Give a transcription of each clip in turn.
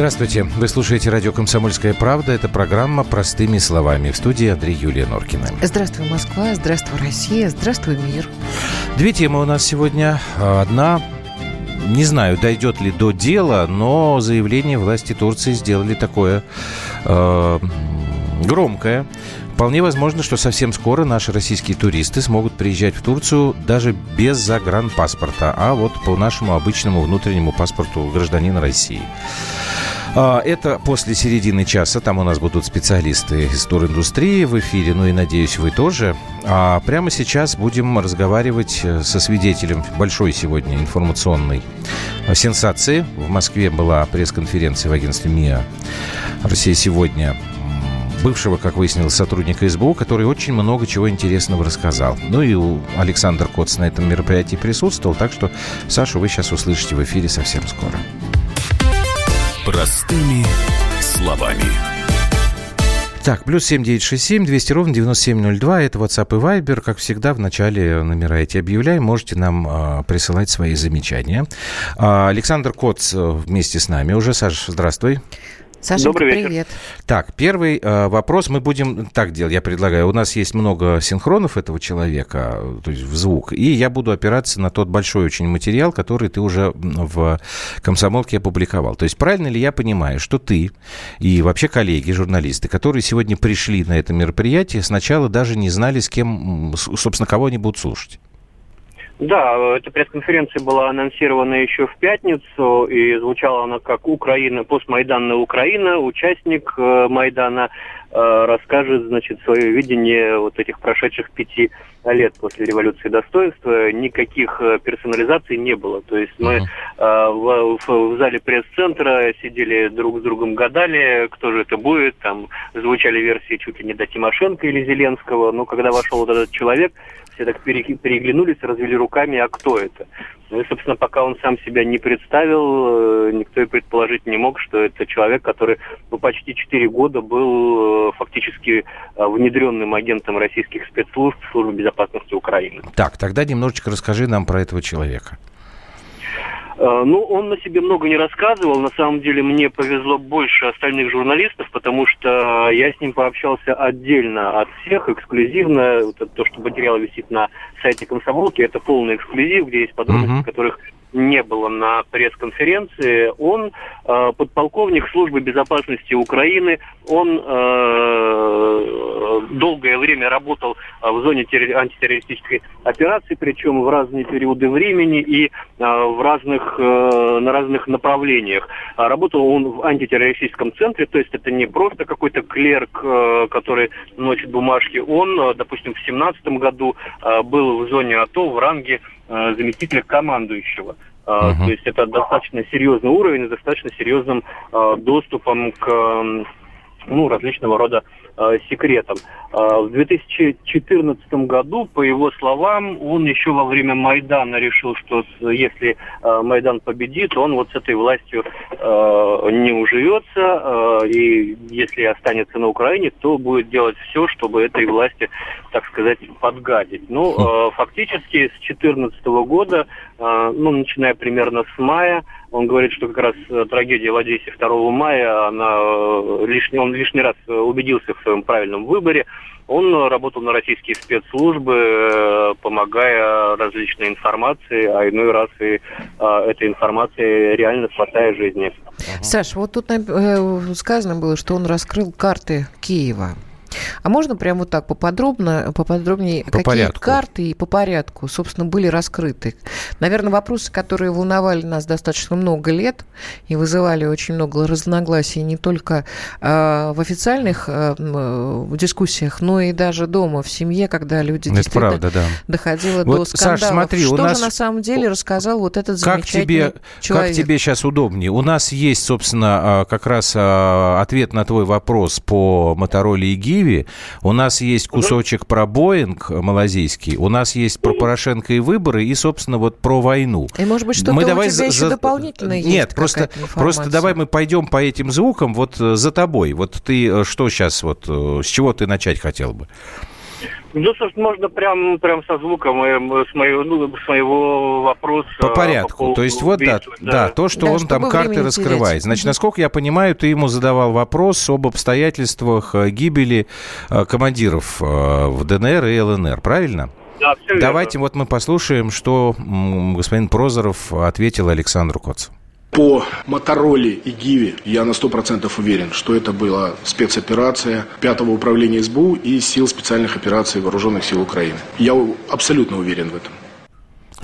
Здравствуйте. Вы слушаете радио «Комсомольская правда». Это программа «Простыми словами». В студии Андрей Юлия Норкина. Здравствуй, Москва. Здравствуй, Россия. Здравствуй, мир. Две темы у нас сегодня. Одна не знаю, дойдет ли до дела, но заявление власти Турции сделали такое э, громкое. Вполне возможно, что совсем скоро наши российские туристы смогут приезжать в Турцию даже без загранпаспорта, а вот по нашему обычному внутреннему паспорту гражданина России. А, это после середины часа. Там у нас будут специалисты из туриндустрии в эфире. Ну и надеюсь, вы тоже. А прямо сейчас будем разговаривать э, со свидетелем большой сегодня информационной сенсации. В Москве была пресс-конференция в агентстве МИА «Россия сегодня» бывшего, как выяснилось, сотрудника СБУ, который очень много чего интересного рассказал. Ну и Александр Коц на этом мероприятии присутствовал, так что Сашу вы сейчас услышите в эфире совсем скоро. Простыми словами. Так, плюс семь девять шесть семь двести ровно девяносто семь ноль два. Это WhatsApp и Viber. Как всегда, в начале номера эти объявляем. Можете нам а, присылать свои замечания. А, Александр Коц э, вместе с нами уже. Саш, здравствуй. Саша, Добрый вечер. привет. Так, первый э, вопрос мы будем так делать. Я предлагаю. У нас есть много синхронов этого человека, то есть в звук, и я буду опираться на тот большой очень материал, который ты уже в комсомолке опубликовал. То есть правильно ли я понимаю, что ты и вообще коллеги, журналисты, которые сегодня пришли на это мероприятие, сначала даже не знали, с кем, собственно, кого они будут слушать? Да, эта пресс-конференция была анонсирована еще в пятницу, и звучала она как Украина, постмайданная Украина, участник э, Майдана расскажет, значит, свое видение вот этих прошедших пяти лет после революции достоинства. Никаких э, персонализаций не было. То есть мы uh-huh. в, в, в зале пресс-центра сидели друг с другом, гадали, кто же это будет. Там звучали версии чуть ли не до Тимошенко или Зеленского. Но когда вошел вот этот человек, все так переглянулись, развели руками, а кто это? Ну и, собственно, пока он сам себя не представил, э, никто и предположить не мог, что это человек, который ну, почти 4 года был э, фактически э, внедренным агентом российских спецслужб службы безопасности Украины. Так, тогда немножечко расскажи нам про этого человека. Э, ну, он на себе много не рассказывал. На самом деле мне повезло больше остальных журналистов, потому что я с ним пообщался отдельно от всех, эксклюзивно. Вот то, что материал висит на сайте комсомолки, это полный эксклюзив, где есть подробности, uh-huh. которых не было на пресс-конференции. Он э, подполковник службы безопасности Украины. Он э, долгое время работал э, в зоне антитеррористической операции, причем в разные периоды времени и э, в разных, э, на разных направлениях. А работал он в антитеррористическом центре, то есть это не просто какой-то клерк, э, который носит бумажки. Он, э, допустим, в 2017 году э, был в зоне АТО в ранге заместителя командующего. Uh-huh. То есть это достаточно серьезный уровень и достаточно серьезным э, доступом к ну, различного рода э, секретам. Э, в 2014 году, по его словам, он еще во время Майдана решил, что если э, Майдан победит, он вот с этой властью не уживется, и если останется на Украине, то будет делать все, чтобы этой власти, так сказать, подгадить. Ну, фактически с 2014 года, ну, начиная примерно с мая, он говорит, что как раз э, трагедия в Одессе 2 мая, она э, лишний, он лишний раз э, убедился в своем правильном выборе. Он работал на российские спецслужбы, помогая различной информации, а иной раз и а, этой информации реально спасая жизни. Саш, вот тут сказано было, что он раскрыл карты Киева. А можно прямо вот так поподробно, поподробнее, по какие порядку. карты и по порядку, собственно, были раскрыты? Наверное, вопросы, которые волновали нас достаточно много лет и вызывали очень много разногласий не только э, в официальных э, дискуссиях, но и даже дома, в семье, когда люди Это действительно правда, да. доходило вот, до скандалов. Саш, смотри, Что у нас... же на самом деле рассказал вот этот как замечательный тебе, человек? Как тебе сейчас удобнее? У нас есть, собственно, а, как раз а, ответ на твой вопрос по Мотороле и Ги Киеве. У нас есть кусочек про Боинг малазийский, у нас есть про Порошенко и выборы, и, собственно, вот про войну. И, может быть, что-то мы давай у тебя за... еще дополнительно есть Нет, просто, просто давай мы пойдем по этим звукам вот э, за тобой. Вот ты э, что сейчас, вот э, с чего ты начать хотел бы? Ну, собственно, можно прям, прям со звуком э, с моего, ну, с моего вопроса. По порядку. По то есть вот да, да, да, то, что да, он там карты раскрывает. Значит, насколько я понимаю, ты ему задавал вопрос об обстоятельствах э, гибели э, командиров в ДНР и ЛНР, правильно? Да, все Давайте верно. вот мы послушаем, что господин Прозоров ответил Александру Коцу. По Мотороле и Гиве я на 100% уверен, что это была спецоперация 5 управления СБУ и сил специальных операций Вооруженных сил Украины. Я абсолютно уверен в этом.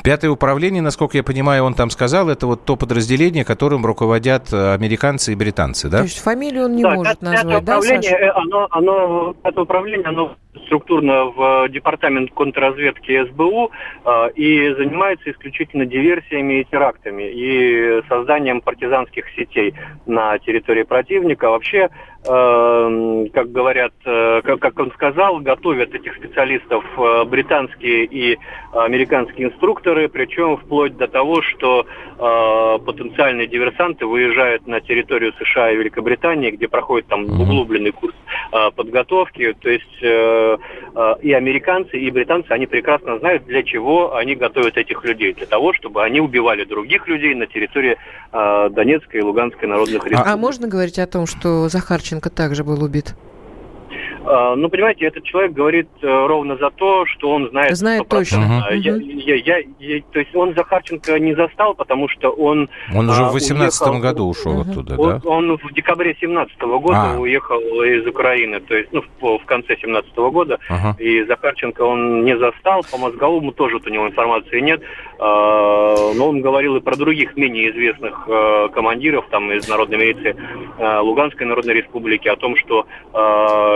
Пятое управление, насколько я понимаю, он там сказал, это вот то подразделение, которым руководят э, американцы и британцы, да? То есть фамилию он не да, может назвать, да, управление, Саша? Э, оно, оно, это управление, оно структурно в департамент контрразведки СБУ э, и занимается исключительно диверсиями и терактами и созданием партизанских сетей на территории противника. Вообще, э, как говорят, э, как, как он сказал, готовят этих специалистов э, британские и американские инструкторы, причем вплоть до того, что э, потенциальные диверсанты выезжают на территорию США и Великобритании, где проходит там углубленный курс э, подготовки. То есть э, Э, и американцы, и британцы, они прекрасно знают, для чего они готовят этих людей. Для того, чтобы они убивали других людей на территории э, Донецкой и Луганской народных а республик. А можно говорить о том, что Захарченко также был убит? А, ну, понимаете, этот человек говорит э, ровно за то, что он знает... Знает точно. Uh-huh. Я, я, я, я, то есть он Захарченко не застал, потому что он... Он уже в 18 году ушел uh-huh. оттуда, он, да? Он в декабре 17 года а. уехал из Украины, то есть ну, в, в конце 17 года. Uh-huh. И Захарченко он не застал, по мозговому тоже у него информации нет. А, но он говорил и про других менее известных э, командиров там из народной милиции э, Луганской Народной Республики, о том, что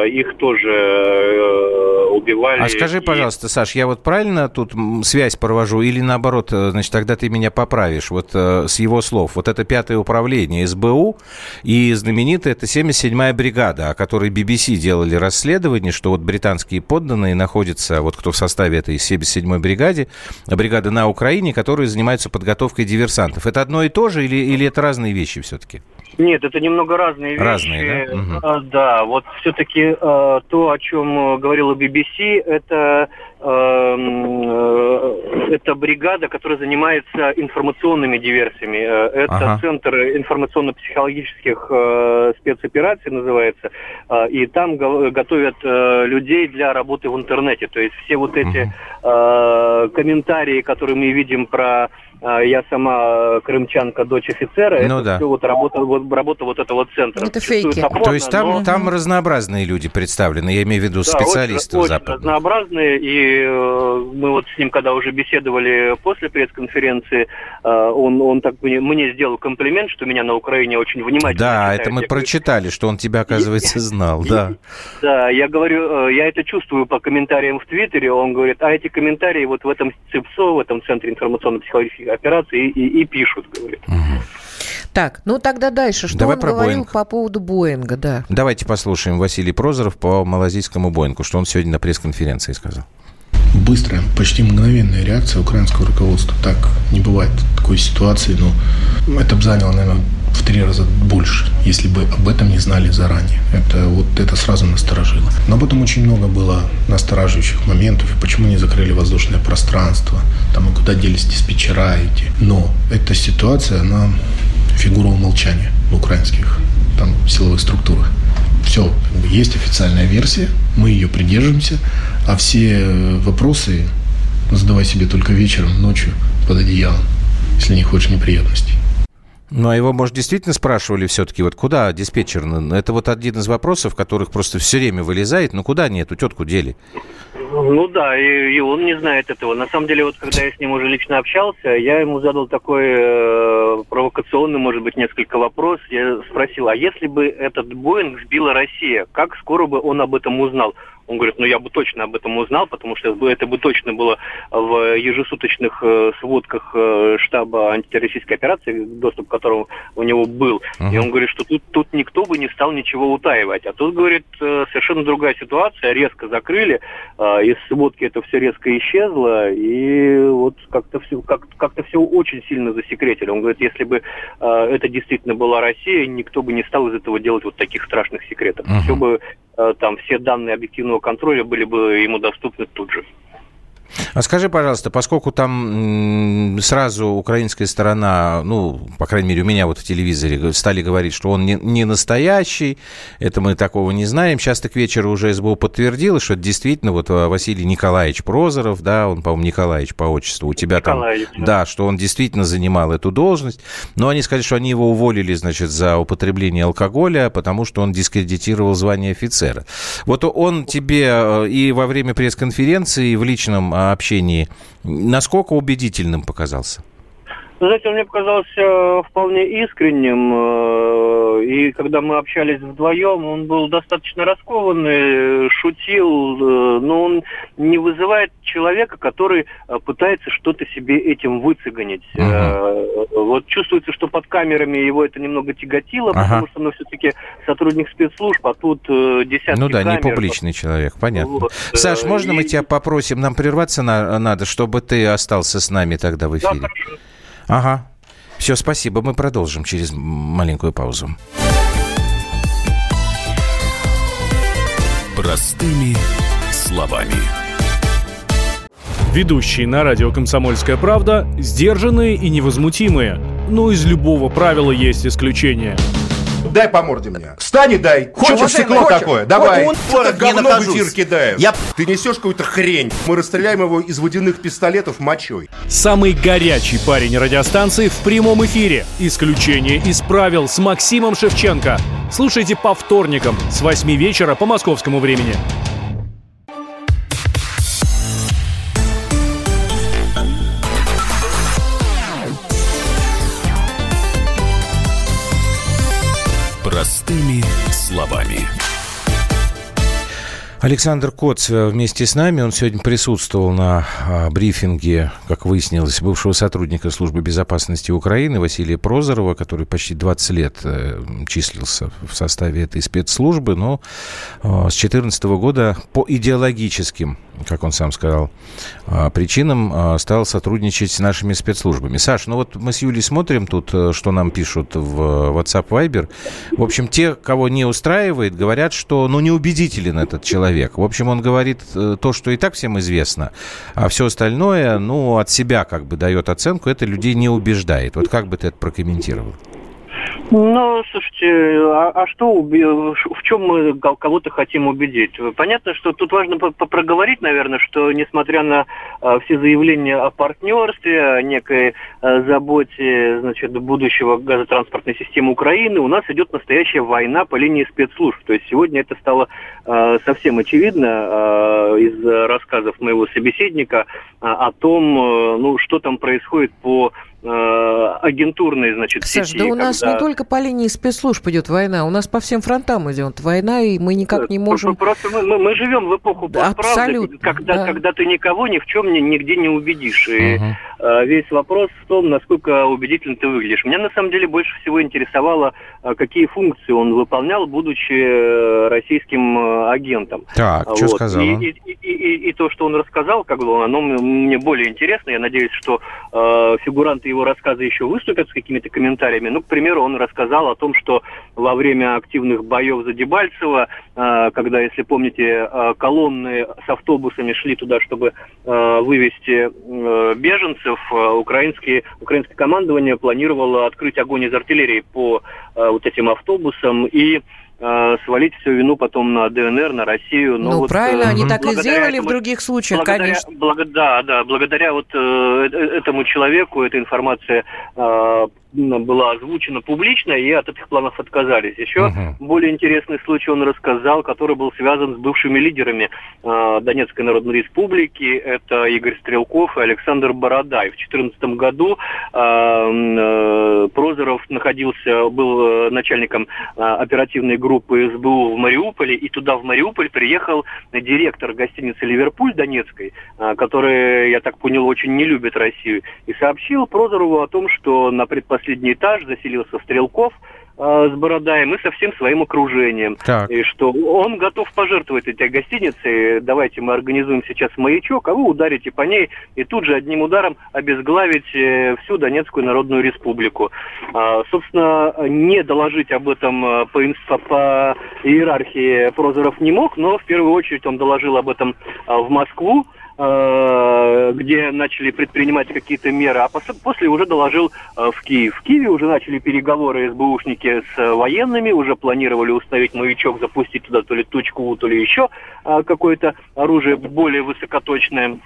их тоже э, убивали. А скажи, пожалуйста, Саш, я вот правильно тут связь провожу или наоборот, э, значит, тогда ты меня поправишь, вот э, с его слов. Вот это пятое управление СБУ и знаменитая это 77-я бригада, о которой BBC делали расследование, что вот британские подданные находятся, вот кто в составе этой 77-й бригаде, бригады на Украине, которые занимаются подготовкой диверсантов. Это одно и то же или, или это разные вещи все-таки? Нет, это немного разные вещи. Разные, да? Угу. Да, вот все-таки э, то, о чем говорила BBC, это эм, э, это бригада, которая занимается информационными диверсиями. Э, это ага. центр информационно-психологических э, спецопераций называется, э, и там го- готовят э, людей для работы в интернете. То есть все вот эти э, комментарии, которые мы видим про я сама э, крымчанка, дочь офицера. Ну, это да. все вот работа, вот, работа вот этого центра. Это фейки. Сапожно, То есть там, но... там разнообразные люди представлены, я имею в виду да, специалисты очень, очень разнообразные, и э, мы вот с ним, когда уже беседовали после пресс-конференции, э, он, он так мне, мне сделал комплимент, что меня на Украине очень внимательно Да, читают. это мы я прочитали, говорю, что он тебя, оказывается, знал, да. Да, я говорю, э, я это чувствую по комментариям в Твиттере, он говорит, а эти комментарии вот в этом ЦИПСО, в этом Центре информационно-психологических операции и, и, и пишут, говорит. Угу. Так, ну тогда дальше. Что Давай он про говорил Боинг. по поводу Боинга, да? Давайте послушаем Василий Прозоров по малазийскому Боингу, что он сегодня на пресс-конференции сказал. Быстрая, почти мгновенная реакция украинского руководства. Так не бывает такой ситуации, но это бы заняло, наверное, в три раза больше, если бы об этом не знали заранее. Это вот это сразу насторожило. Но об этом очень много было настораживающих моментов. И почему не закрыли воздушное пространство, там и куда делись диспетчера эти. Но эта ситуация, она фигура умолчания в украинских там силовых структурах. Все, есть официальная версия, мы ее придерживаемся, а все вопросы задавай себе только вечером, ночью под одеялом, если не хочешь неприятностей. Ну, а его, может, действительно спрашивали все-таки, вот куда диспетчер? Это вот один из вопросов, которых просто все время вылезает. Ну, куда нет? У тетку дели. Ну да, и, и он не знает этого. На самом деле, вот когда я с ним уже лично общался, я ему задал такой э, провокационный, может быть, несколько вопрос. Я спросил, а если бы этот Боинг сбила Россия, как скоро бы он об этом узнал? Он говорит, ну я бы точно об этом узнал, потому что это бы точно было в ежесуточных э, сводках э, штаба антитеррористической операции, доступ к которому у него был. Uh-huh. И он говорит, что тут, тут никто бы не стал ничего утаивать. А тут, говорит, э, совершенно другая ситуация, резко закрыли, из сводки это все резко исчезло, и вот как-то все, как, как-то все очень сильно засекретили. Он говорит, если бы это действительно была Россия, никто бы не стал из этого делать вот таких страшных секретов. Uh-huh. Все бы там все данные объективного контроля были бы ему доступны тут же. А скажи, пожалуйста, поскольку там сразу украинская сторона, ну, по крайней мере, у меня вот в телевизоре стали говорить, что он не, не настоящий, это мы такого не знаем. Сейчас так к вечеру уже СБУ подтвердило, что это действительно вот а, Василий Николаевич Прозоров, да, он, по-моему, Николаевич по отчеству, у тебя Николаевич, там... Да. да, что он действительно занимал эту должность. Но они сказали, что они его уволили, значит, за употребление алкоголя, потому что он дискредитировал звание офицера. Вот он тебе э, и во время пресс-конференции, и в личном общении, насколько убедительным показался? Знаете, он мне показался вполне искренним. Э, и когда мы общались вдвоем, он был достаточно раскованный, шутил, э, но он не вызывает человека, который э, пытается что-то себе этим выцеганить. Ага. Вот чувствуется, что под камерами его это немного тяготило, ага. потому что он все-таки сотрудник спецслужб, а тут десятки Ну да, камер. не публичный человек, понятно. Вот. Саш, можно и... мы тебя попросим, нам прерваться на, надо, чтобы ты остался с нами тогда в эфире? Да, хорошо. Ага. Все, спасибо. Мы продолжим через маленькую паузу. Простыми словами. Ведущие на радио «Комсомольская правда» сдержанные и невозмутимые. Но из любого правила есть исключение – Дай по морде мне. Встань и дай. Хочешь стекло хочешь, такое? Давай. Он говно в эфир кидает. Я... Ты несешь какую-то хрень. Мы расстреляем его из водяных пистолетов мочой. Самый горячий парень радиостанции в прямом эфире. Исключение из правил с Максимом Шевченко. Слушайте по вторникам с 8 вечера по московскому времени. Александр Коц вместе с нами. Он сегодня присутствовал на а, брифинге, как выяснилось, бывшего сотрудника службы безопасности Украины Василия Прозорова, который почти 20 лет э, числился в составе этой спецслужбы, но э, с 2014 года по идеологическим, как он сам сказал, э, причинам э, стал сотрудничать с нашими спецслужбами. Саш, ну вот мы с Юлей смотрим тут, э, что нам пишут в WhatsApp Viber. В общем, те, кого не устраивает, говорят, что ну неубедителен этот человек человек. В общем, он говорит э, то, что и так всем известно, а все остальное, ну, от себя как бы дает оценку, это людей не убеждает. Вот как бы ты это прокомментировал? Ну, слушайте, а, а что, в чем мы кого-то хотим убедить? Понятно, что тут важно проговорить, наверное, что несмотря на а, все заявления о партнерстве, о некой а, заботе, значит, будущего газотранспортной системы Украины, у нас идет настоящая война по линии спецслужб. То есть сегодня это стало совсем очевидно из рассказов моего собеседника о том, ну, что там происходит по агентурные, значит, Саш, сети. да у нас когда... не только по линии спецслужб идет война, у нас по всем фронтам идет война, и мы никак не можем... Просто мы, мы, мы живем в эпоху да, правды, когда, да. когда ты никого ни в чем ни, нигде не убедишь. И угу. э, весь вопрос в том, насколько убедительно ты выглядишь. Меня на самом деле больше всего интересовало, э, какие функции он выполнял, будучи э, российским э, агентом. Так, вот. что сказал? И, и, и, и, и то, что он рассказал, как бы, оно мне более интересно. Я надеюсь, что э, фигуранты его рассказы еще выступят с какими-то комментариями. Ну, к примеру, он рассказал о том, что во время активных боев за Дебальцево, э, когда, если помните, э, колонны с автобусами шли туда, чтобы э, вывести беженцев, украинские, украинское командование планировало открыть огонь из артиллерии по вот этим автобусам и э, свалить всю вину потом на ДНР, на Россию. Но ну, вот, правильно, э, они так и сделали этому, в других случаях, благодаря, конечно. Благо, да, да, благодаря вот э, э этому человеку эта информация э, была озвучена публично, и от этих планов отказались. Еще uh-huh. более интересный случай он рассказал, который был связан с бывшими лидерами э, Донецкой Народной Республики. Это Игорь Стрелков и Александр Бородай. В 2014 году э, э, Прозоров находился, был э, начальником э, оперативной группы СБУ в Мариуполе, и туда в Мариуполь приехал директор гостиницы «Ливерпуль» Донецкой, э, который, я так понял, очень не любит Россию, и сообщил Прозорову о том, что на предпоследнем последний этаж заселился Стрелков, с Бородаем и со всем своим окружением. Так. И что он готов пожертвовать этой гостиницей. Давайте мы организуем сейчас маячок, а вы ударите по ней и тут же одним ударом обезглавить всю Донецкую Народную Республику. Собственно, не доложить об этом по, по иерархии Прозоров не мог, но в первую очередь он доложил об этом в Москву. Э, где начали предпринимать какие-то меры, а после уже доложил э, в Киев. В Киеве уже начали переговоры СБУшники с военными, уже планировали установить маячок, запустить туда то ли точку, то ли еще э, какое-то оружие более высокоточное.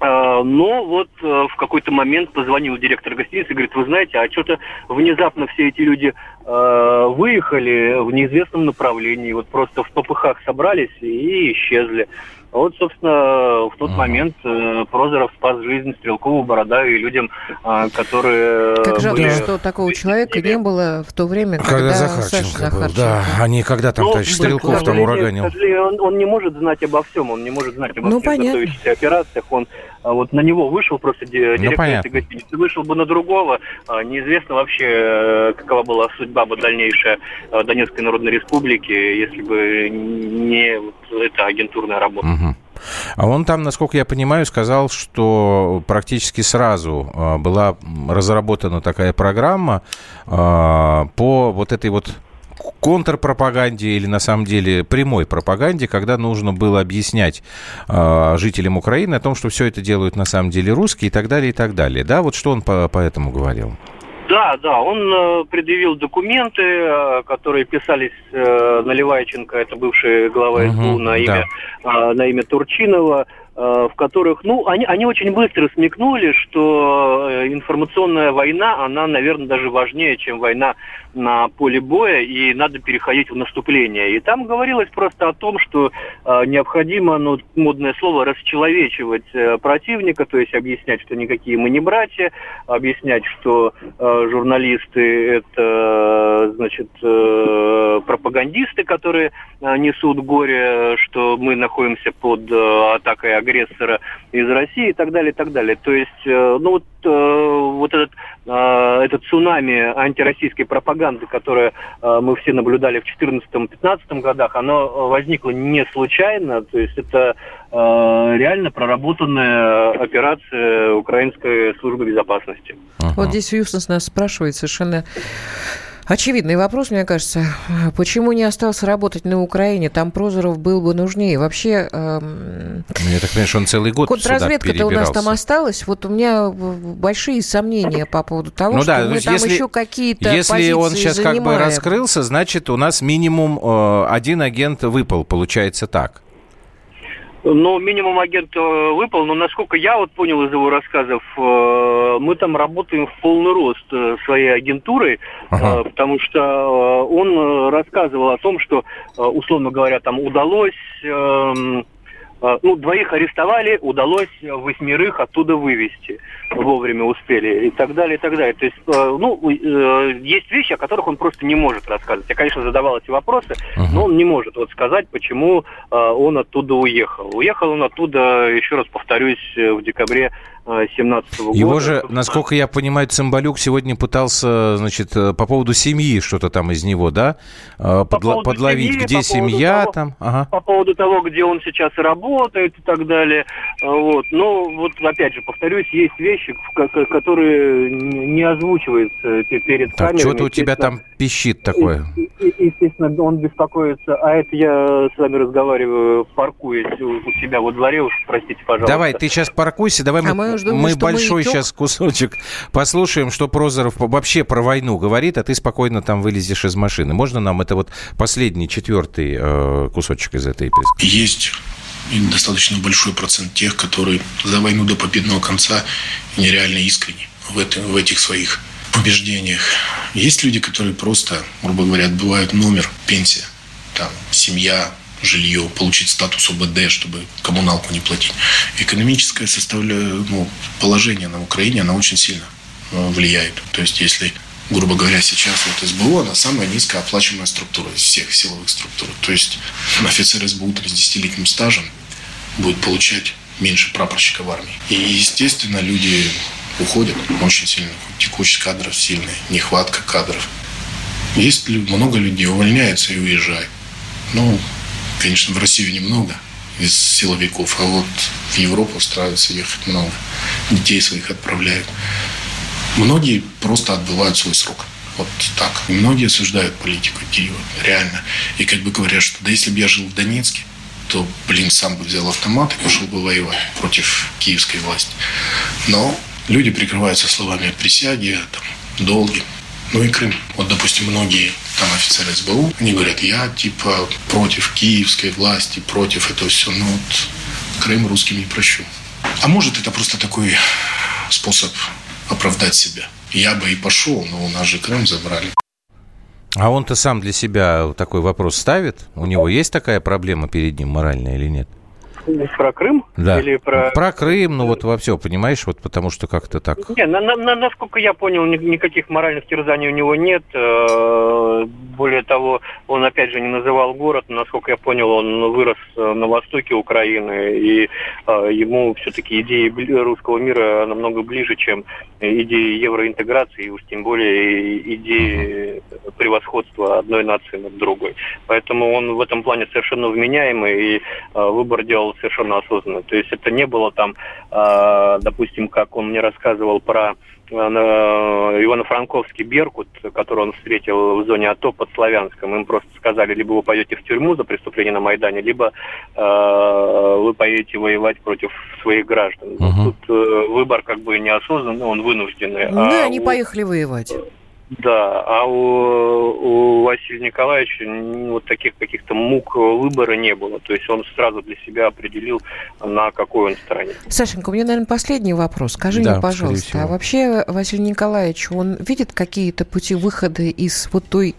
Но вот в какой-то момент позвонил директор гостиницы и говорит, вы знаете, а что-то внезапно все эти люди выехали в неизвестном направлении, вот просто в попыхах собрались и исчезли. Вот, собственно, в тот момент э, Прозоров спас жизнь Стрелкову, Борода и людям, э, которые... Как жалко, были... что такого человека не было в то время, когда, когда Захарченко, Саша был. Захарченко. Да, они когда там, ну, товарищ Стрелков там ураганил. Он, он не может знать обо всем, он не может знать обо ну, всех понятно. готовящихся операциях. Он а вот на него вышел просто директор ну, этой гостиницы, вышел бы на другого, а, неизвестно вообще, э, какова была судьба бы дальнейшая э, Донецкой Народной Республики, если бы не вот эта агентурная работа. Угу. А он там, насколько я понимаю, сказал, что практически сразу а, была разработана такая программа по вот этой вот контрпропаганде или на самом деле прямой пропаганде, когда нужно было объяснять э, жителям Украины о том, что все это делают на самом деле русские и так далее, и так далее. Да, вот что он по, по этому говорил? Да, да, он э, предъявил документы, э, которые писались э, Наливайченко, это бывший глава СБУ, угу, на имя, да. на имя Турчинова, в которых, ну, они, они очень быстро смекнули, что информационная война, она, наверное, даже важнее, чем война на поле боя, и надо переходить в наступление. И там говорилось просто о том, что э, необходимо, ну, модное слово, расчеловечивать э, противника, то есть объяснять, что никакие мы не братья, объяснять, что э, журналисты это, значит, э, пропагандисты, которые э, несут горе, что мы находимся под э, атакой агрессора из России и так далее, и так далее. То есть, э, ну вот, э, вот этот, э, этот цунами антироссийской пропаганды, которое мы все наблюдали в 2014-2015 годах, оно возникло не случайно, то есть это реально проработанная операция Украинской службы безопасности. Ага. Вот здесь Юстас нас спрашивает совершенно Очевидный вопрос, мне кажется. Почему не остался работать на Украине? Там Прозоров был бы нужнее. Вообще... Эм... Ну, я так понимаю, что он целый год Контрразведка-то у нас там осталась. Вот у меня большие сомнения по поводу того, ну, что да, мы там если, еще какие-то Если он сейчас занимаем. как бы раскрылся, значит, у нас минимум э, один агент выпал, получается так. Ну, минимум агент э, выпал, но насколько я вот понял из его рассказов, э, мы там работаем в полный рост э, своей агентурой, ага. потому что он рассказывал о том, что, условно говоря, там удалось эм, ну, двоих арестовали, удалось восьмерых оттуда вывести. Вовремя успели и так далее, и так далее. То есть, э, ну, э, есть вещи, о которых он просто не может рассказывать. Я, конечно, задавал эти вопросы, uh-huh. но он не может вот сказать, почему э, он оттуда уехал. Уехал он оттуда, еще раз повторюсь, в декабре 2017 года. Его же, насколько я понимаю, Цымбалюк сегодня пытался, значит, по поводу семьи что-то там из него, да, по Подла- подловить, семьи, где по семья того, там. Ага. По поводу того, где он сейчас работает и так далее. Вот. Но вот, опять же, повторюсь, есть вещи, которые не озвучиваются перед так, камерами. Что-то у тебя там пищит такое. Естественно, он беспокоится. А это я с вами разговариваю, паркуясь у себя во дворе, уж простите, пожалуйста. Давай, ты сейчас паркуйся, давай а мы ждем, мы большой мы сейчас кусочек послушаем, что Прозоров вообще про войну говорит, а ты спокойно там вылезешь из машины. Можно нам это вот последний, четвертый э, кусочек из этой эпизоды? Есть и достаточно большой процент тех, которые за войну до победного конца нереально искренни в, это, в этих своих убеждениях. Есть люди, которые просто, грубо говоря, отбывают номер, пенсия, там, семья, жилье, получить статус ОБД, чтобы коммуналку не платить. Экономическое составля... ну, положение на Украине, оно очень сильно э, влияет. То есть, если грубо говоря, сейчас вот СБУ, она самая низкооплачиваемая структура из всех силовых структур. То есть офицер СБУ 30-летним стажем будет получать меньше прапорщика в армии. И, естественно, люди уходят очень сильно. Текучесть кадров сильная, нехватка кадров. Есть много людей, увольняются и уезжают. Ну, конечно, в Россию немного из силовиков, а вот в Европу стараются ехать много. Детей своих отправляют. Многие просто отбывают свой срок. Вот так. И многие осуждают политику Киева, реально. И как бы говорят, что да если бы я жил в Донецке, то, блин, сам бы взял автомат и пошел бы воевать против киевской власти. Но люди прикрываются словами присяги, там, долги. Ну и Крым. Вот, допустим, многие там офицеры СБУ, они говорят, я типа против киевской власти, против этого все. Но вот Крым русским не прощу. А может, это просто такой способ оправдать себя. Я бы и пошел, но у нас же Крым забрали. А он-то сам для себя такой вопрос ставит? У него есть такая проблема перед ним моральная или нет? Про Крым? Да. Или про... про Крым, ну вот во все, понимаешь, вот потому что как-то так... Не, на, на, насколько я понял, никаких моральных терзаний у него нет. Э, более того, он опять же не называл город, но, насколько я понял, он вырос э, на востоке Украины, и э, ему все-таки идеи русского мира намного ближе, чем идеи евроинтеграции, и уж тем более идеи превосходства одной нации над другой. Поэтому он в этом плане совершенно вменяемый, и выбор делал совершенно осознанно. То есть это не было там, э, допустим, как он мне рассказывал про э, Ивано-Франковский Беркут, который он встретил в зоне АТО под Славянском. Им просто сказали, либо вы пойдете в тюрьму за преступление на Майдане, либо э, вы поедете воевать против своих граждан. Угу. Тут э, выбор как бы неосознанный, он вынужденный. Ну, а они у... поехали воевать. Да, а у, у Василия Николаевича вот таких каких-то мук выбора не было. То есть он сразу для себя определил, на какой он стороне. Сашенька, у меня, наверное, последний вопрос. Скажи да, мне, пожалуйста, а вообще Василий Николаевич, он видит какие-то пути выхода из вот той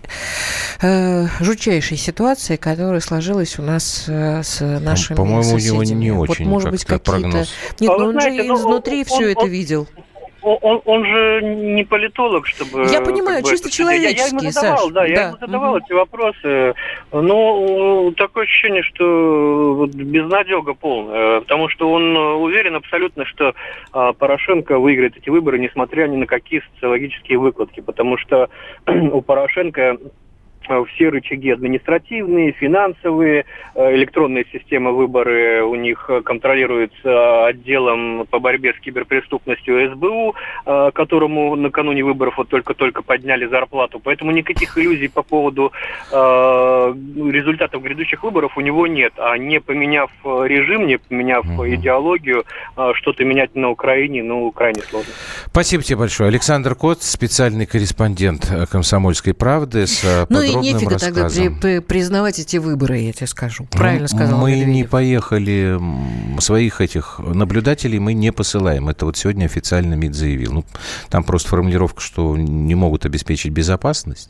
э, жутчайшей ситуации, которая сложилась у нас э, с нашими По-моему, соседями? у него не очень вот, может быть, какие-то... Прогноз. Нет, а но он знаете, же ну, изнутри он, все он, это он, видел он, он же не политолог, чтобы... Я понимаю, как бы, чисто человеческий, я, я ему задавал, Саш, да, я ему задавал угу. эти вопросы, но такое ощущение, что вот безнадега полная, потому что он уверен абсолютно, что а, Порошенко выиграет эти выборы, несмотря ни на какие социологические выкладки, потому что у Порошенко все рычаги административные, финансовые, э, электронные системы выборы у них контролируются отделом по борьбе с киберпреступностью СБУ, э, которому накануне выборов вот только-только подняли зарплату. Поэтому никаких иллюзий по поводу результатов грядущих выборов у него нет. А не поменяв режим, не поменяв угу. идеологию, что-то менять на Украине, ну, крайне сложно. Спасибо тебе большое. Александр Кот, специальный корреспондент «Комсомольской правды» с ну, и нефига рассказом. тогда при, признавать эти выборы, я тебе скажу. Правильно сказал Мы Медведев. не поехали, своих этих наблюдателей мы не посылаем. Это вот сегодня официально МИД заявил. Ну, там просто формулировка, что не могут обеспечить безопасность.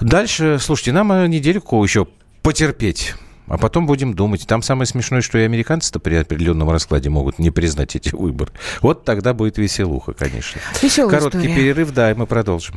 Дальше, слушайте, нам недельку еще потерпеть. А потом будем думать. Там самое смешное, что и американцы-то при определенном раскладе могут не признать эти выборы. Вот тогда будет веселуха, конечно. Веселая Короткий история. перерыв, да, и мы продолжим.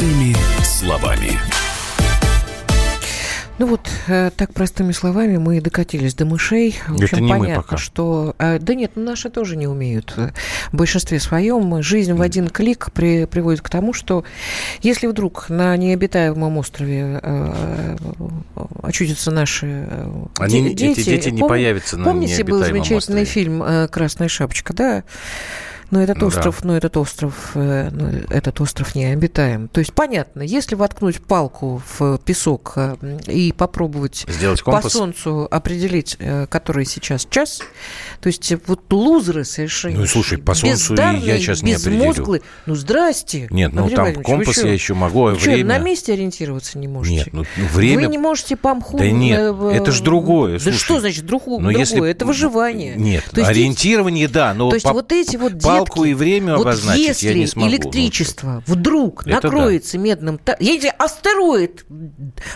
Простыми словами. Ну вот, э, так простыми словами мы докатились до мышей. В общем, Это не понятно, мы пока. что... Э, да нет, ну, наши тоже не умеют. В большинстве своем жизнь в один клик при, приводит к тому, что если вдруг на необитаемом острове э, очутятся наши э, Они, дети... Эти дети не пом- появятся на Помните, был замечательный острове? фильм э, «Красная шапочка», да? Но этот ну, остров, да. но этот остров, э, ну, этот остров не обитаем. То есть понятно, если воткнуть палку в песок э, и попробовать Сделать компас. по солнцу определить, э, который сейчас час, то есть вот лузеры совершенно. Ну слушай, по солнцу я сейчас не определю. Ну здрасте. Нет, ну там компас я еще могу, а время. на месте ориентироваться не можете? Нет, ну, ну время. Вы не можете по мху. Да нет, это же другое. Да что значит другое? Ну, другое? Это выживание. Нет, ориентирование, да, но то есть вот эти вот палку и время вот обозначить если я не смогу. электричество ну, вдруг это накроется да. медным... Я не знаю, астероид...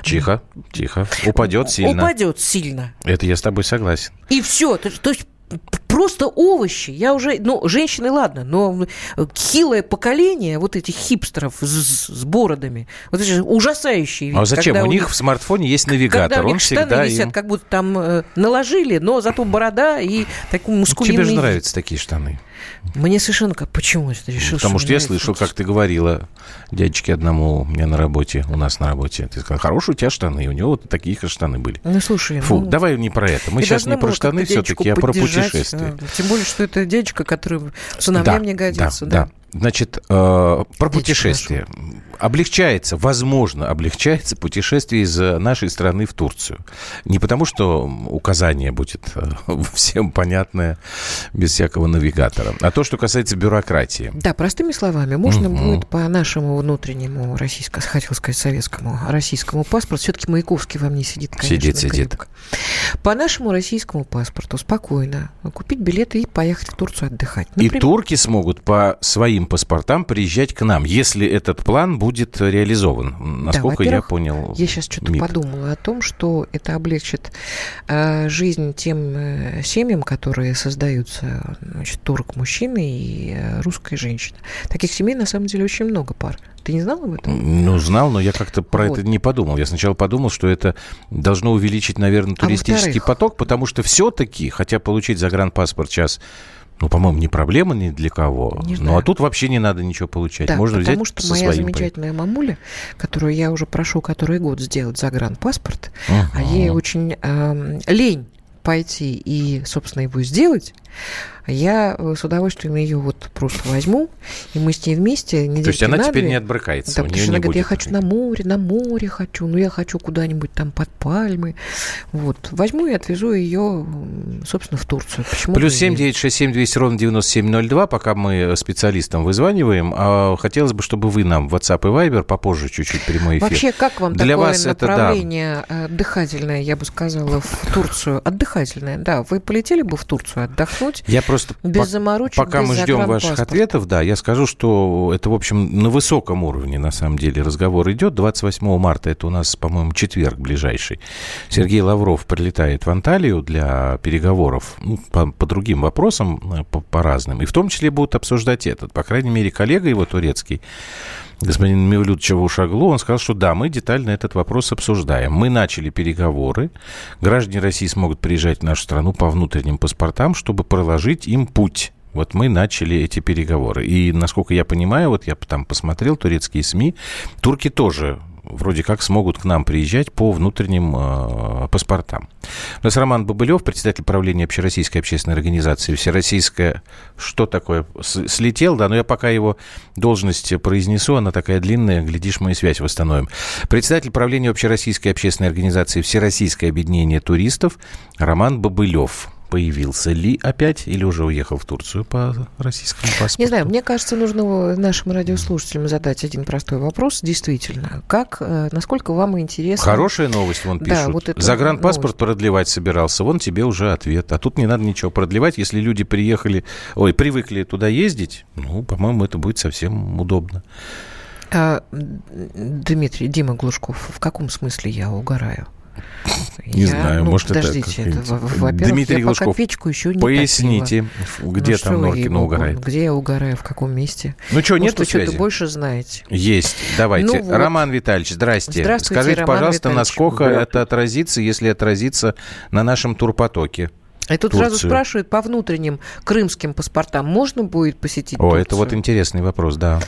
Тихо, тихо. Упадет сильно. Упадет сильно. Это я с тобой согласен. И все. То, то есть просто овощи. Я уже, ну, женщины, ладно, но хилое поколение вот этих хипстеров с, с бородами, вот эти ужасающие. А зачем? У, у них в смартфоне есть навигатор, когда у них он штаны всегда висят, им... как будто там э, наложили, но зато борода и такой мускулинный... Тебе же нравятся такие штаны. Мне совершенно как... Почему ты решил, Потому что, что я слышал, как ты говорила дядечке одному у меня на работе, у нас на работе. Ты сказал, хорошие у тебя штаны. И у него вот такие же штаны были. Ну, слушай. Фу, ну, давай не про это. Мы сейчас не про штаны все-таки, а про путешествия. Тем более, что это дядечка, который сыновьям да, не годится. Да, да. Значит, э, про путешествие. Облегчается, возможно, облегчается путешествие из нашей страны в Турцию. Не потому, что указание будет э, всем понятное, без всякого навигатора, а то, что касается бюрократии. Да, простыми словами, можно угу. будет по нашему внутреннему российскому, хотел сказать советскому, российскому паспорту, все-таки Маяковский вам не сидит, конечно. Сидит, сидит. По нашему российскому паспорту спокойно купить билеты и поехать в Турцию отдыхать. Например. И турки смогут по своим этим паспортам приезжать к нам, если этот план будет реализован, насколько да, я понял. Я сейчас что-то подумала о том, что это облегчит э, жизнь тем э, семьям, которые создаются, значит, турок мужчины и э, русская женщина. Таких семей на самом деле очень много пар. Ты не знал об этом? Ну, знал, но я как-то про вот. это не подумал. Я сначала подумал, что это должно увеличить, наверное, а туристический а поток, потому что все-таки, хотя получить загранпаспорт сейчас ну, по-моему, не проблема ни для кого. Не ну, а тут вообще не надо ничего получать. Да, Можно потому взять что моя замечательная по... мамуля, которую я уже прошу который год сделать загранпаспорт, uh-huh. а ей очень э, лень пойти и, собственно, его сделать, я э, с удовольствием ее вот просто возьму, и мы с ней вместе То есть она теперь не отбрыкается? Да, потому что она говорит, я хочу на море, на море хочу, ну я хочу куда-нибудь там под пальмы. Вот. Возьму и отвезу ее, собственно, в Турцию. Почему Плюс семь девять шесть семь двести ровно девяносто семь ноль два, пока мы специалистам вызваниваем. А хотелось бы, чтобы вы нам WhatsApp и Viber попозже чуть-чуть прямой эфир. Вообще, как вам Для такое вас направление это, да. дыхательное, я бы сказала, в Турцию? Отдыхательное, да. Вы полетели бы в Турцию отдохнуть? Я просто без заморочек, пока без мы ждем ваших ответов, да, я скажу, что это, в общем, на высоком уровне, на самом деле, разговор идет. 28 марта, это у нас, по-моему, четверг ближайший. Сергей Лавров прилетает в Анталию для переговоров ну, по, по другим вопросам, э, по, по разным. И в том числе будут обсуждать этот. По крайней мере, коллега его турецкий господин Мевлюд Чавушаглу, он сказал, что да, мы детально этот вопрос обсуждаем. Мы начали переговоры. Граждане России смогут приезжать в нашу страну по внутренним паспортам, чтобы проложить им путь вот мы начали эти переговоры. И, насколько я понимаю, вот я там посмотрел турецкие СМИ, турки тоже вроде как смогут к нам приезжать по внутренним э, паспортам. У нас Роман Бобылев, председатель правления Общероссийской общественной организации «Всероссийская...» Что такое? Слетел, да, но я пока его должность произнесу, она такая длинная, глядишь, мы и связь восстановим. Председатель правления Общероссийской общественной организации «Всероссийское объединение туристов» Роман Бобылев появился ли опять или уже уехал в Турцию по российскому паспорту? Не знаю, мне кажется, нужно нашим радиослушателям задать один простой вопрос. Действительно, как, э, насколько вам интересно... Хорошая новость, вон пишут. Да, вот Загранпаспорт новость. продлевать собирался, вон тебе уже ответ. А тут не надо ничего продлевать. Если люди приехали, ой, привыкли туда ездить, ну, по-моему, это будет совсем удобно. А, Дмитрий, Дима Глушков, в каком смысле я угораю? Не я, знаю, ну, может, подождите, это... это Дмитрий я Глушков, печку еще не поясните, топила. где ну, там Норкина угорает? Где я угораю, в каком месте? Ну что, нет связи? что-то больше знаете. Есть, давайте. Ну, вот. Роман Витальевич, здрасте. Здравствуйте, Скажите, Роман пожалуйста, Витальевич. насколько это отразится, если отразится на нашем турпотоке? И тут Турцию. сразу спрашивают, по внутренним крымским паспортам можно будет посетить О, Турцию? это вот интересный вопрос, да.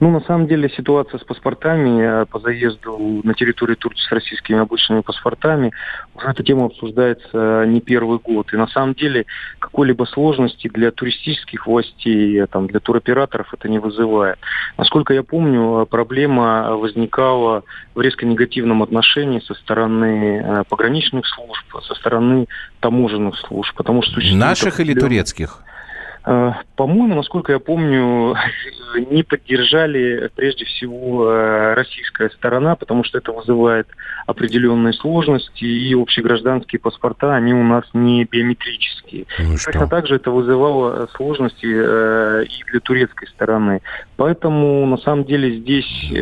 Ну, на самом деле, ситуация с паспортами по заезду на территорию Турции с российскими обычными паспортами, уже эта тема обсуждается не первый год. И на самом деле какой-либо сложности для туристических властей, там, для туроператоров это не вызывает. Насколько я помню, проблема возникала в резко негативном отношении со стороны э, пограничных служб, со стороны таможенных служб. Потому что Наших или турецких? Э, по-моему, насколько я помню, не поддержали прежде всего э, российская сторона, потому что это вызывает определенные сложности, и общегражданские паспорта, они у нас не биометрические. Ну Точно также это вызывало сложности э, и для турецкой стороны. Поэтому, на самом деле, здесь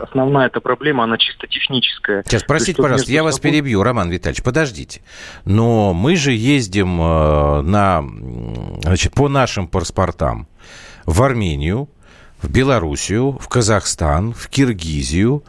основная эта проблема, она чисто техническая. Сейчас, простите, есть, пожалуйста, я вас собой... перебью, Роман Витальевич, подождите. Но мы же ездим на, значит, по нашим паспортам в Армению, в Белоруссию, в Казахстан, в Киргизию,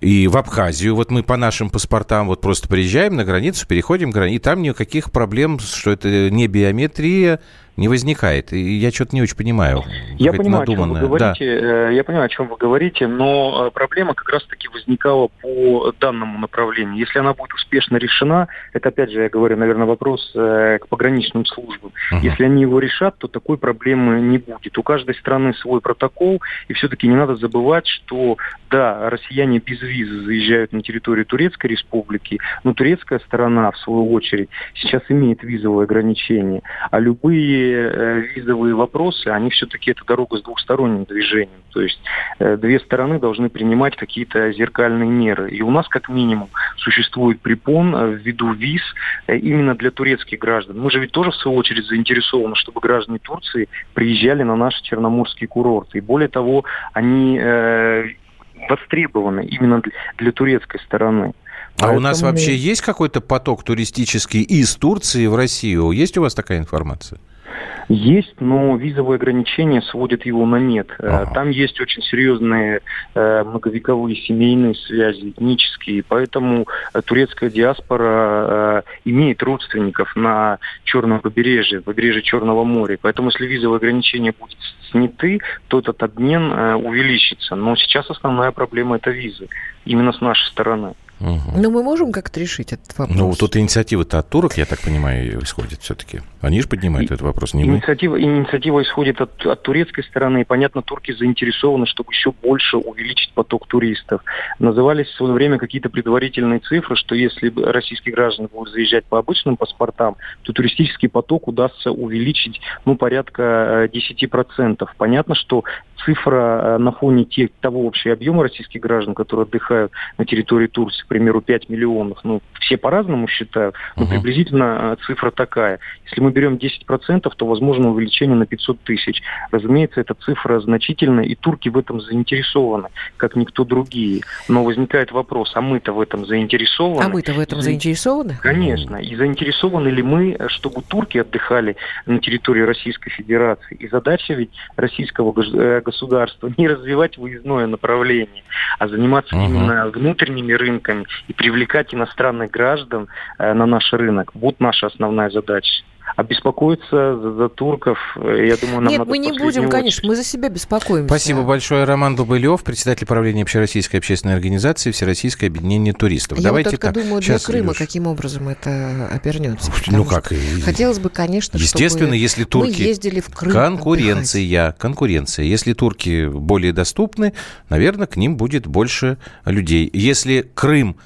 и в Абхазию. Вот мы по нашим паспортам вот просто приезжаем на границу, переходим границу, и там никаких проблем, что это не биометрия, не возникает. И я что-то не очень понимаю. Я понимаю, о чем вы говорите. Да. Э, я понимаю, о чем вы говорите, но э, проблема как раз-таки возникала по данному направлению. Если она будет успешно решена, это опять же, я говорю, наверное, вопрос э, к пограничным службам. Uh-huh. Если они его решат, то такой проблемы не будет. У каждой страны свой протокол, и все-таки не надо забывать, что да, россияне без визы заезжают на территорию Турецкой республики, но турецкая сторона, в свою очередь, сейчас имеет визовые ограничения, а любые э, визовые вопросы, они все-таки это дорога с двухсторонним движением. То есть э, две стороны должны принимать какие-то зеркальные меры. И у нас как минимум существует препон э, в виду виз именно для турецких граждан. Мы же ведь тоже в свою очередь заинтересованы, чтобы граждане Турции приезжали на наши черноморские курорты. И более того, они востребованы именно для, для турецкой стороны. А Поэтому... у нас вообще есть какой-то поток туристический из Турции в Россию? Есть у вас такая информация? Есть, но визовые ограничения сводят его на нет. Э, ага. Там есть очень серьезные э, многовековые семейные связи, этнические, поэтому э, турецкая диаспора имеет родственников на Черном побережье, побережье Черного моря. Поэтому если визовые ограничения будут сняты, то этот обмен увеличится. Но сейчас основная проблема это визы, именно с нашей стороны. Угу. Но мы можем как-то решить этот вопрос. Ну, тут инициатива-то от турок, я так понимаю, исходит все-таки. Они же поднимают и, этот вопрос, не инициатива, мы. Инициатива исходит от, от турецкой стороны. И, понятно, турки заинтересованы, чтобы еще больше увеличить поток туристов. Назывались в свое время какие-то предварительные цифры, что если российские граждане будут заезжать по обычным паспортам, то туристический поток удастся увеличить, ну, порядка 10%. Э, понятно, что цифра э, на фоне тех, того общего объема российских граждан, которые отдыхают на территории Турции, к примеру, 5 миллионов, ну, все по-разному считают, но uh-huh. приблизительно э, цифра такая. Если мы берем 10%, то возможно увеличение на 500 тысяч. Разумеется, эта цифра значительная, и турки в этом заинтересованы, как никто другие. Но возникает вопрос, а мы-то в этом заинтересованы? А мы-то в этом заинтересованы? Конечно. И заинтересованы ли мы, чтобы турки отдыхали на территории Российской Федерации? И задача ведь российского э, государства не развивать выездное направление, а заниматься uh-huh. именно внутренними рынками, и привлекать иностранных граждан э, на наш рынок. Вот наша основная задача. А беспокоиться за, за турков, я думаю, нам Нет, надо мы не будем, очередь. конечно, мы за себя беспокоимся. Спасибо большое, Роман Бабылев, председатель правления Общероссийской общественной организации Всероссийское объединение туристов. Я Давайте вот только так. думаю, Сейчас, для Крыма Илюш. каким образом это обернется. Ну как? Хотелось бы, конечно, Естественно, чтобы если турки... мы ездили в Крым Конкуренция, отдыхать. конкуренция. Если турки более доступны, наверное, к ним будет больше людей. Если Крым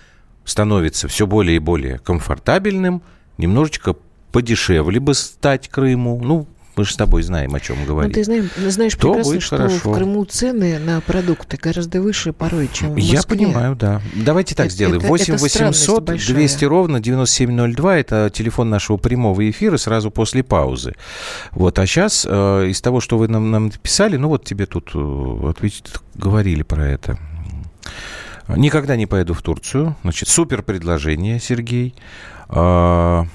становится все более и более комфортабельным, немножечко подешевле бы стать Крыму. Ну, мы же с тобой знаем, о чем говорим. Ну, ты знаешь, знаешь то прекрасно, что хорошо. в Крыму цены на продукты гораздо выше порой, чем в Москве. Я понимаю, да. Давайте так это, сделаем. 8 800 200 ровно 9702 – это телефон нашего прямого эфира сразу после паузы. Вот, а сейчас э, из того, что вы нам, нам написали, ну вот тебе тут э, ответить, говорили про это. Никогда не поеду в Турцию. Значит, супер предложение, Сергей. А,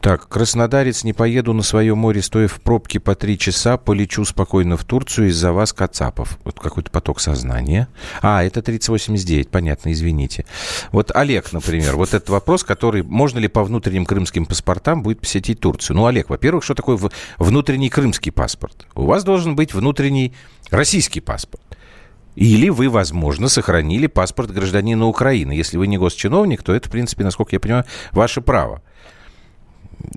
Так, краснодарец, не поеду на свое море, стоя в пробке по три часа, полечу спокойно в Турцию из-за вас, Кацапов. Вот какой-то поток сознания. А, это 3089, понятно, извините. Вот Олег, например, вот этот вопрос, который, можно ли по внутренним крымским паспортам будет посетить Турцию? Ну, Олег, во-первых, что такое внутренний крымский паспорт? У вас должен быть внутренний российский паспорт. Или вы, возможно, сохранили паспорт гражданина Украины. Если вы не госчиновник, то это, в принципе, насколько я понимаю, ваше право.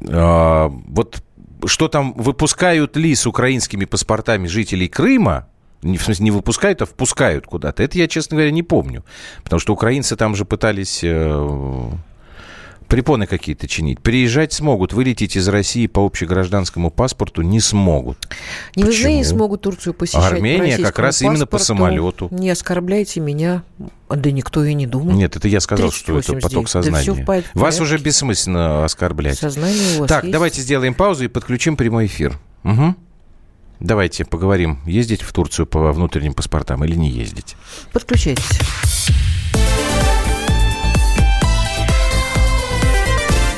А, вот что там, выпускают ли с украинскими паспортами жителей Крыма, не, в смысле, не выпускают, а впускают куда-то. Это я, честно говоря, не помню. Потому что украинцы там же пытались э, препоны какие-то чинить. Приезжать смогут, вылететь из России по общегражданскому паспорту не смогут. Не Почему? не смогут Турцию посещать. Армения как раз паспорту. именно по самолету. Не оскорбляйте меня. Да никто и не думал. Нет, это я сказал, что это поток сознания. Да вас уже бессмысленно оскорблять. Сознание у вас Так, есть. давайте сделаем паузу и подключим прямой эфир. Угу. Давайте поговорим, ездить в Турцию по внутренним паспортам или не ездить. Подключайтесь.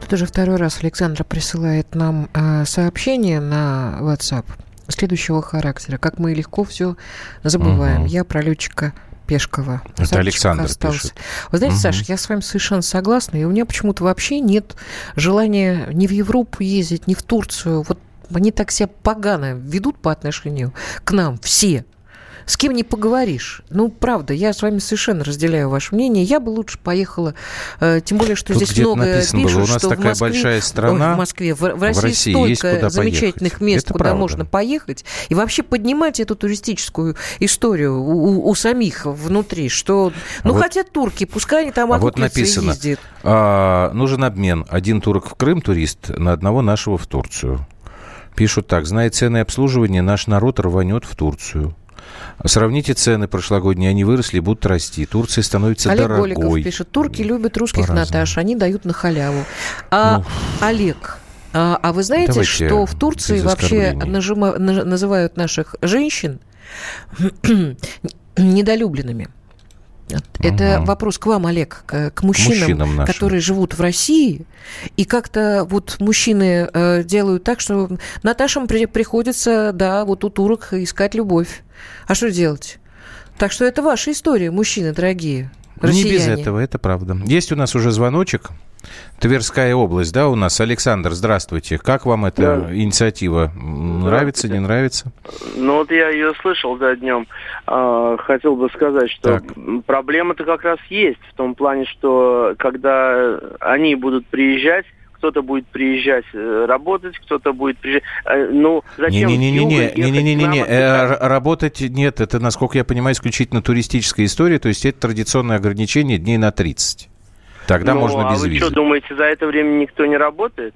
Тут уже второй раз Александра присылает нам э, сообщение на WhatsApp следующего характера. Как мы легко все забываем. Угу. Я про летчика Пешкова. Это Александр остался. пишет. Вы знаете, угу. Саша, я с вами совершенно согласна, и у меня почему-то вообще нет желания ни в Европу ездить, ни в Турцию. Вот они так себя погано ведут по отношению к нам все с кем не поговоришь. Ну, правда, я с вами совершенно разделяю ваше мнение. Я бы лучше поехала, э, тем более, что Тут здесь много пишут, было. У нас что такая в Москве, большая страна. в Москве, в, в России, в России столько замечательных поехать. мест, Это куда правда. можно поехать. И вообще поднимать эту туристическую историю у, у самих внутри, что... Ну, вот, хотят турки, пускай они там а вот написано, ездят. А, нужен обмен. Один турок в Крым, турист, на одного нашего в Турцию. Пишут так, зная цены обслуживания, наш народ рванет в Турцию. Сравните цены прошлогодние, они выросли, будут расти. Турция становится Олег дорогой. Голиков пишет, турки любят русских Наташ, они дают на халяву. А, ну, Олег, а, а вы знаете, Давайте что в Турции вообще нажима, на, называют наших женщин недолюбленными? Это угу. вопрос к вам, Олег, к, к мужчинам, мужчинам которые живут в России. И как-то вот мужчины э, делают так, что Наташам при, приходится, да, вот у турок искать любовь. А что делать? Так что это ваша история, мужчины дорогие. Россияне. Не без этого, это правда. Есть у нас уже звоночек. Тверская область, да, у нас. Александр, здравствуйте. Как вам эта да. инициатива? Нравится, не нравится? Ну, вот я ее слышал, да, днем. А, хотел бы сказать, что так. проблема-то как раз есть. В том плане, что когда они будут приезжать, кто-то будет приезжать э, работать, кто-то будет приезжать. Э, ну, зачем Не-не-не, не-не-не, э, работать нет, это, насколько я понимаю, исключительно туристическая история, то есть это традиционное ограничение дней на 30. Тогда ну, можно без а вы визы. что, думаете, за это время никто не работает?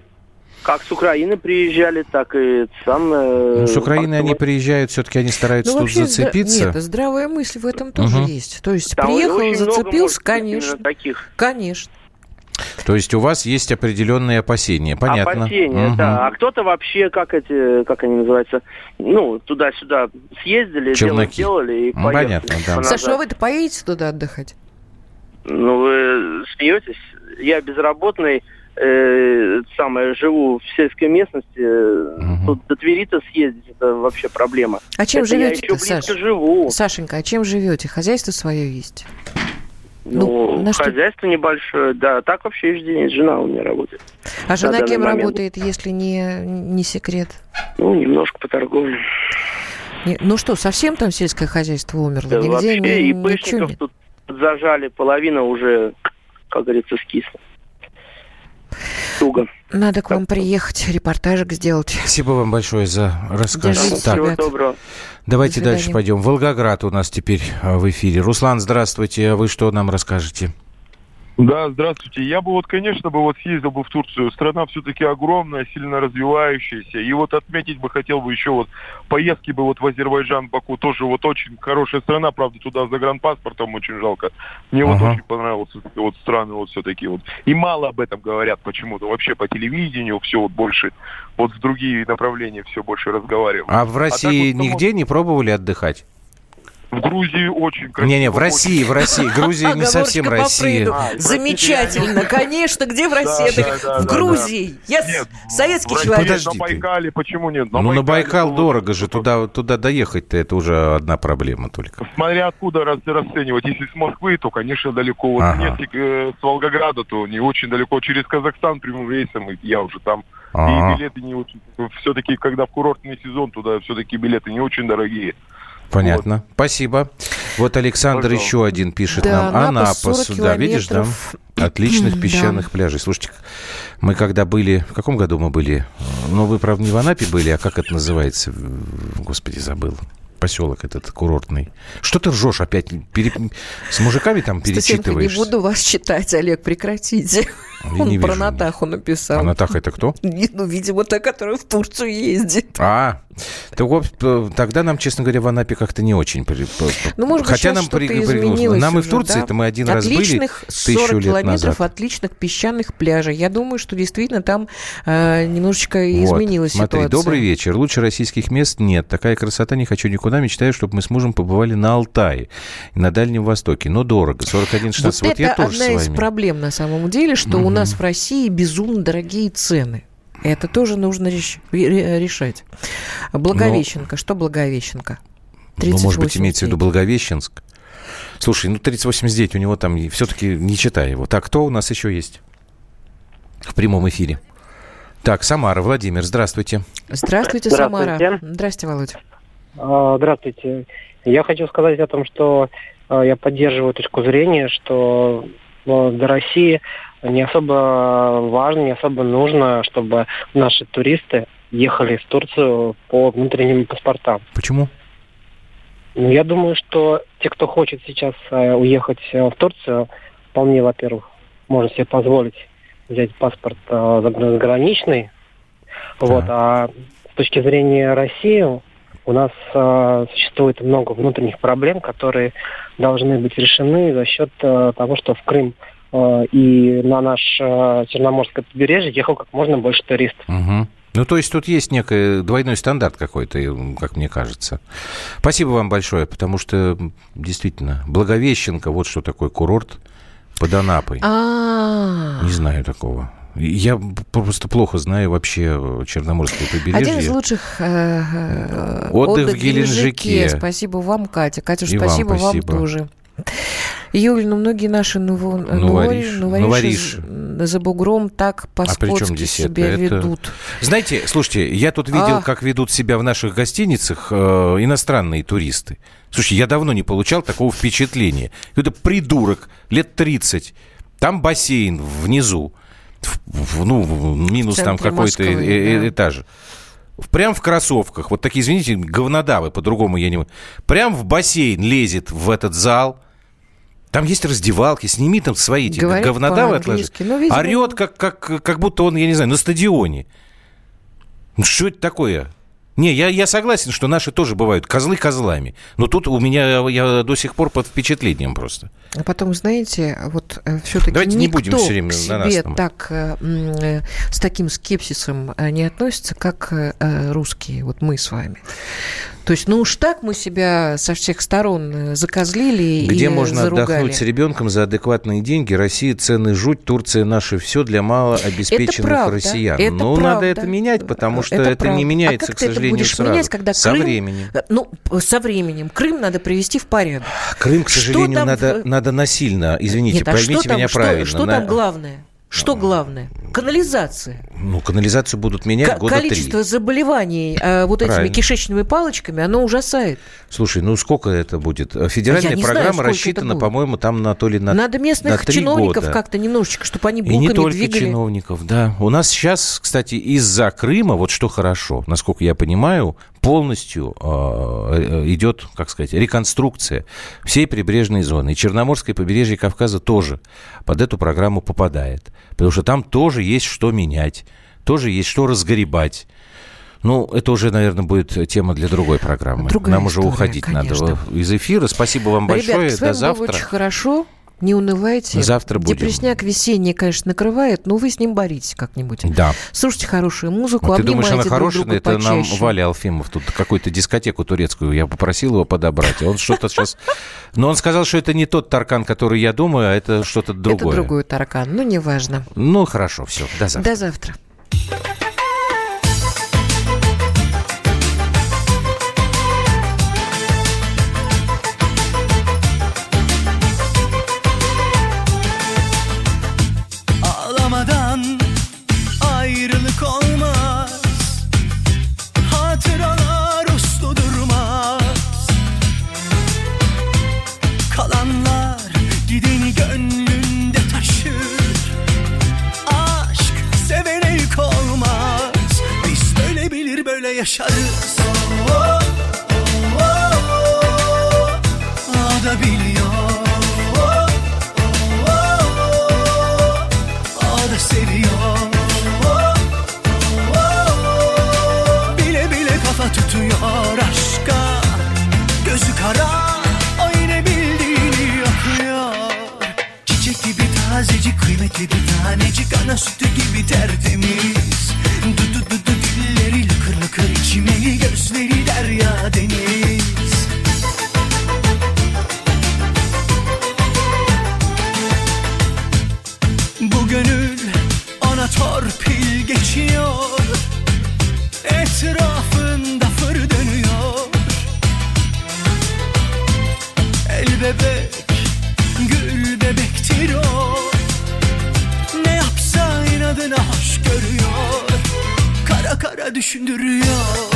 Как с Украины приезжали, так и сам... Ну, с Украины они приезжают, все-таки они стараются ну, тут зацепиться. Нет, здравая мысль в этом тоже угу. есть. То есть Там приехал, зацепился, конечно. Таких. Конечно. То есть у вас есть определенные опасения, понятно? Опасения, угу. да. А кто-то вообще, как эти, как они называются, ну, туда-сюда съездили, Челноки. дело сделали и ну, Понятно, да. Саша, а вы-то поедете туда отдыхать? Ну, вы смеетесь? Я безработный, э, самое, живу в сельской местности. Угу. Тут до Твери-то съездить, это вообще проблема. А чем это живете я еще Саша? живу. Сашенька, а чем живете? Хозяйство свое есть? Ну, ну хозяйство что... небольшое, да. Так вообще жена у меня работает. А жена кем момент. работает, если не, не секрет? Ну, немножко по торговле. Не, ну что, совсем там сельское хозяйство умерло? Да, Нигде вообще ни, ИПшников тут зажали, половина уже, как говорится, скисла. Туго. Надо к вам приехать, репортажик сделать. Спасибо вам большое за рассказ. Держитесь, так. Всего доброго. Давайте дальше пойдем. Волгоград у нас теперь а, в эфире. Руслан, здравствуйте. А вы что нам расскажете? Да, здравствуйте. Я бы вот, конечно, бы вот съездил бы в Турцию. Страна все-таки огромная, сильно развивающаяся. И вот отметить бы хотел бы еще вот поездки бы вот в Азербайджан, Баку. Тоже вот очень хорошая страна, правда, туда за гранпаспортом очень жалко. Мне ага. вот очень понравилось вот страны вот все-таки вот. И мало об этом говорят почему-то. Вообще по телевидению все вот больше, вот в другие направления все больше разговаривают. А в России а вот, нигде не пробовали отдыхать? В Грузии очень красиво. Не-не, в России, в России. Грузия не совсем Россия. А, Замечательно, конечно. Где в России? В Грузии. Я советский человек. Подожди на Байкале почему нет? Ну, на Байкал дорого же. Туда туда доехать-то это уже одна проблема только. Смотря откуда расценивать. Если с Москвы, то, конечно, далеко. Вот если э, с Волгограда, то не очень далеко. Через Казахстан прямым рейсом, я уже там. И билеты не очень... Все-таки, когда в курортный сезон, туда все-таки билеты не очень дорогие. Понятно. Вот. Спасибо. Вот Александр Пожалуйста. еще один пишет да, нам. Анапа, сюда, видишь, да? Отличных песчаных да. пляжей. Слушайте, мы когда были... В каком году мы были? Ну, вы, правда, не в Анапе были, а как это называется? Господи, забыл поселок этот курортный. Что ты ржешь опять? Пере... С мужиками там перечитываешь? не буду вас читать, Олег, прекратите. Я Он про Натаху написал. А Натаха это кто? Ну, видимо, та, которая в Турцию ездит. А, так вот, тогда нам, честно говоря, в Анапе как-то не очень. Ну, может Хотя нам при... изменилось Нам и в Турции это мы один раз были тысячу лет назад. отличных песчаных пляжей. Я думаю, что действительно там э, немножечко вот, изменилась смотри, ситуация. добрый вечер. Лучше российских мест нет. Такая красота, не хочу никуда. Мечтаю, чтобы мы с мужем побывали на Алтае на Дальнем Востоке. Но дорого. 41,16. Вот, вот это я тоже одна из проблем на самом деле, что. У нас в России безумно дорогие цены. Это тоже нужно реш... решать. Благовещенко. Но... Что Благовещенко? Ну, может быть, имеется в виду Благовещенск. Слушай, ну 3089 у него там все-таки не читай его. Так, кто у нас еще есть в прямом эфире? Так, Самара, Владимир, здравствуйте. Здравствуйте, Самара. Здравствуйте, Володя. А, здравствуйте. Я хочу сказать о том, что а, я поддерживаю точку зрения, что ну, для России не особо важно, не особо нужно, чтобы наши туристы ехали в Турцию по внутренним паспортам. Почему? Ну, я думаю, что те, кто хочет сейчас э, уехать э, в Турцию, вполне, во-первых, может себе позволить взять паспорт э, заграничный. Да. Вот, а с точки зрения России у нас э, существует много внутренних проблем, которые должны быть решены за счет э, того, что в Крым и на наше э, Черноморское побережье ехал как можно больше туристов. Угу. Ну, то есть тут есть некий двойной стандарт какой-то, как мне кажется. Спасибо вам большое, потому что действительно Благовещенко, вот что такое курорт под Анапой. А-а-а. Не знаю такого. Я просто плохо знаю вообще Черноморское побережье. Один из лучших э, отдых, отдых в Геленджике. Геленджике. Спасибо вам, Катя. Катя, спасибо вам, спасибо вам тоже. Юль, ну многие наши ново... новориш, новориши за бугром так а по-скотски а себя это? ведут. Знаете, слушайте, я тут видел, а... как ведут себя в наших гостиницах э, иностранные туристы. Слушайте, я давно не получал такого впечатления. Это придурок, лет 30, там бассейн внизу, в, в, ну, минус там какой-то э, э, да. этаж прям в кроссовках, вот такие, извините, говнодавы, по-другому я не... Прям в бассейн лезет в этот зал, там есть раздевалки, сними там свои эти говнодавы отложи. Ну, видимо... Орет, как, как, как будто он, я не знаю, на стадионе. Ну, что это такое? Не, я, я согласен, что наши тоже бывают козлы козлами. Но тут у меня я до сих пор под впечатлением просто. А потом, знаете, вот э, все-таки Давайте не будем все время к себе на нас там. так э, э, с таким скепсисом не относится, как русские, вот мы с вами. То есть, ну уж так мы себя со всех сторон э, закозлили Где и можно заругали. отдохнуть с ребенком за адекватные деньги? Россия цены жуть, Турция наше все для малообеспеченных это правда, россиян. Это ну, правда. надо это менять, потому что это, это не меняется, а как к сожалению, ты это будешь сразу. менять, когда со Крым, временем. Э, ну, со временем. Крым надо привести в порядок. Крым, к сожалению, там... надо, надо насильно. Извините, Нет, а поймите меня там, правильно. Что, что на... там главное? Что главное? Канализация. Ну, канализацию будут менять К- года Количество три. заболеваний э, вот Правильно. этими кишечными палочками, оно ужасает. Слушай, ну сколько это будет? Федеральная программа знаю, рассчитана, по-моему, там на то ли на Надо местных на чиновников года. как-то немножечко, чтобы они булками И не только двигали. чиновников, да. У нас сейчас, кстати, из-за Крыма, вот что хорошо, насколько я понимаю, полностью э, идет, как сказать, реконструкция всей прибрежной зоны. И Черноморское побережье Кавказа тоже под эту программу попадает. Потому что там тоже есть что менять, тоже есть что разгребать. Ну, это уже, наверное, будет тема для другой программы. Другая Нам история, уже уходить конечно. надо из эфира. Спасибо вам большое. Ребят, с вами До завтра. Было очень хорошо. Не унывайте. Завтра будем. Депресняк весенний, конечно, накрывает, но вы с ним боритесь как-нибудь. Да. Слушайте хорошую музыку, вот Ты думаешь, она хорошая? Это почаще. нам Валя Алфимов тут какую-то дискотеку турецкую. Я попросил его подобрать. Он что-то сейчас... Но он сказал, что это не тот таркан, который я думаю, а это что-то другое. Это другой таркан. Ну, неважно. Ну, хорошо, все. До завтра. До завтра. Düşündürüyor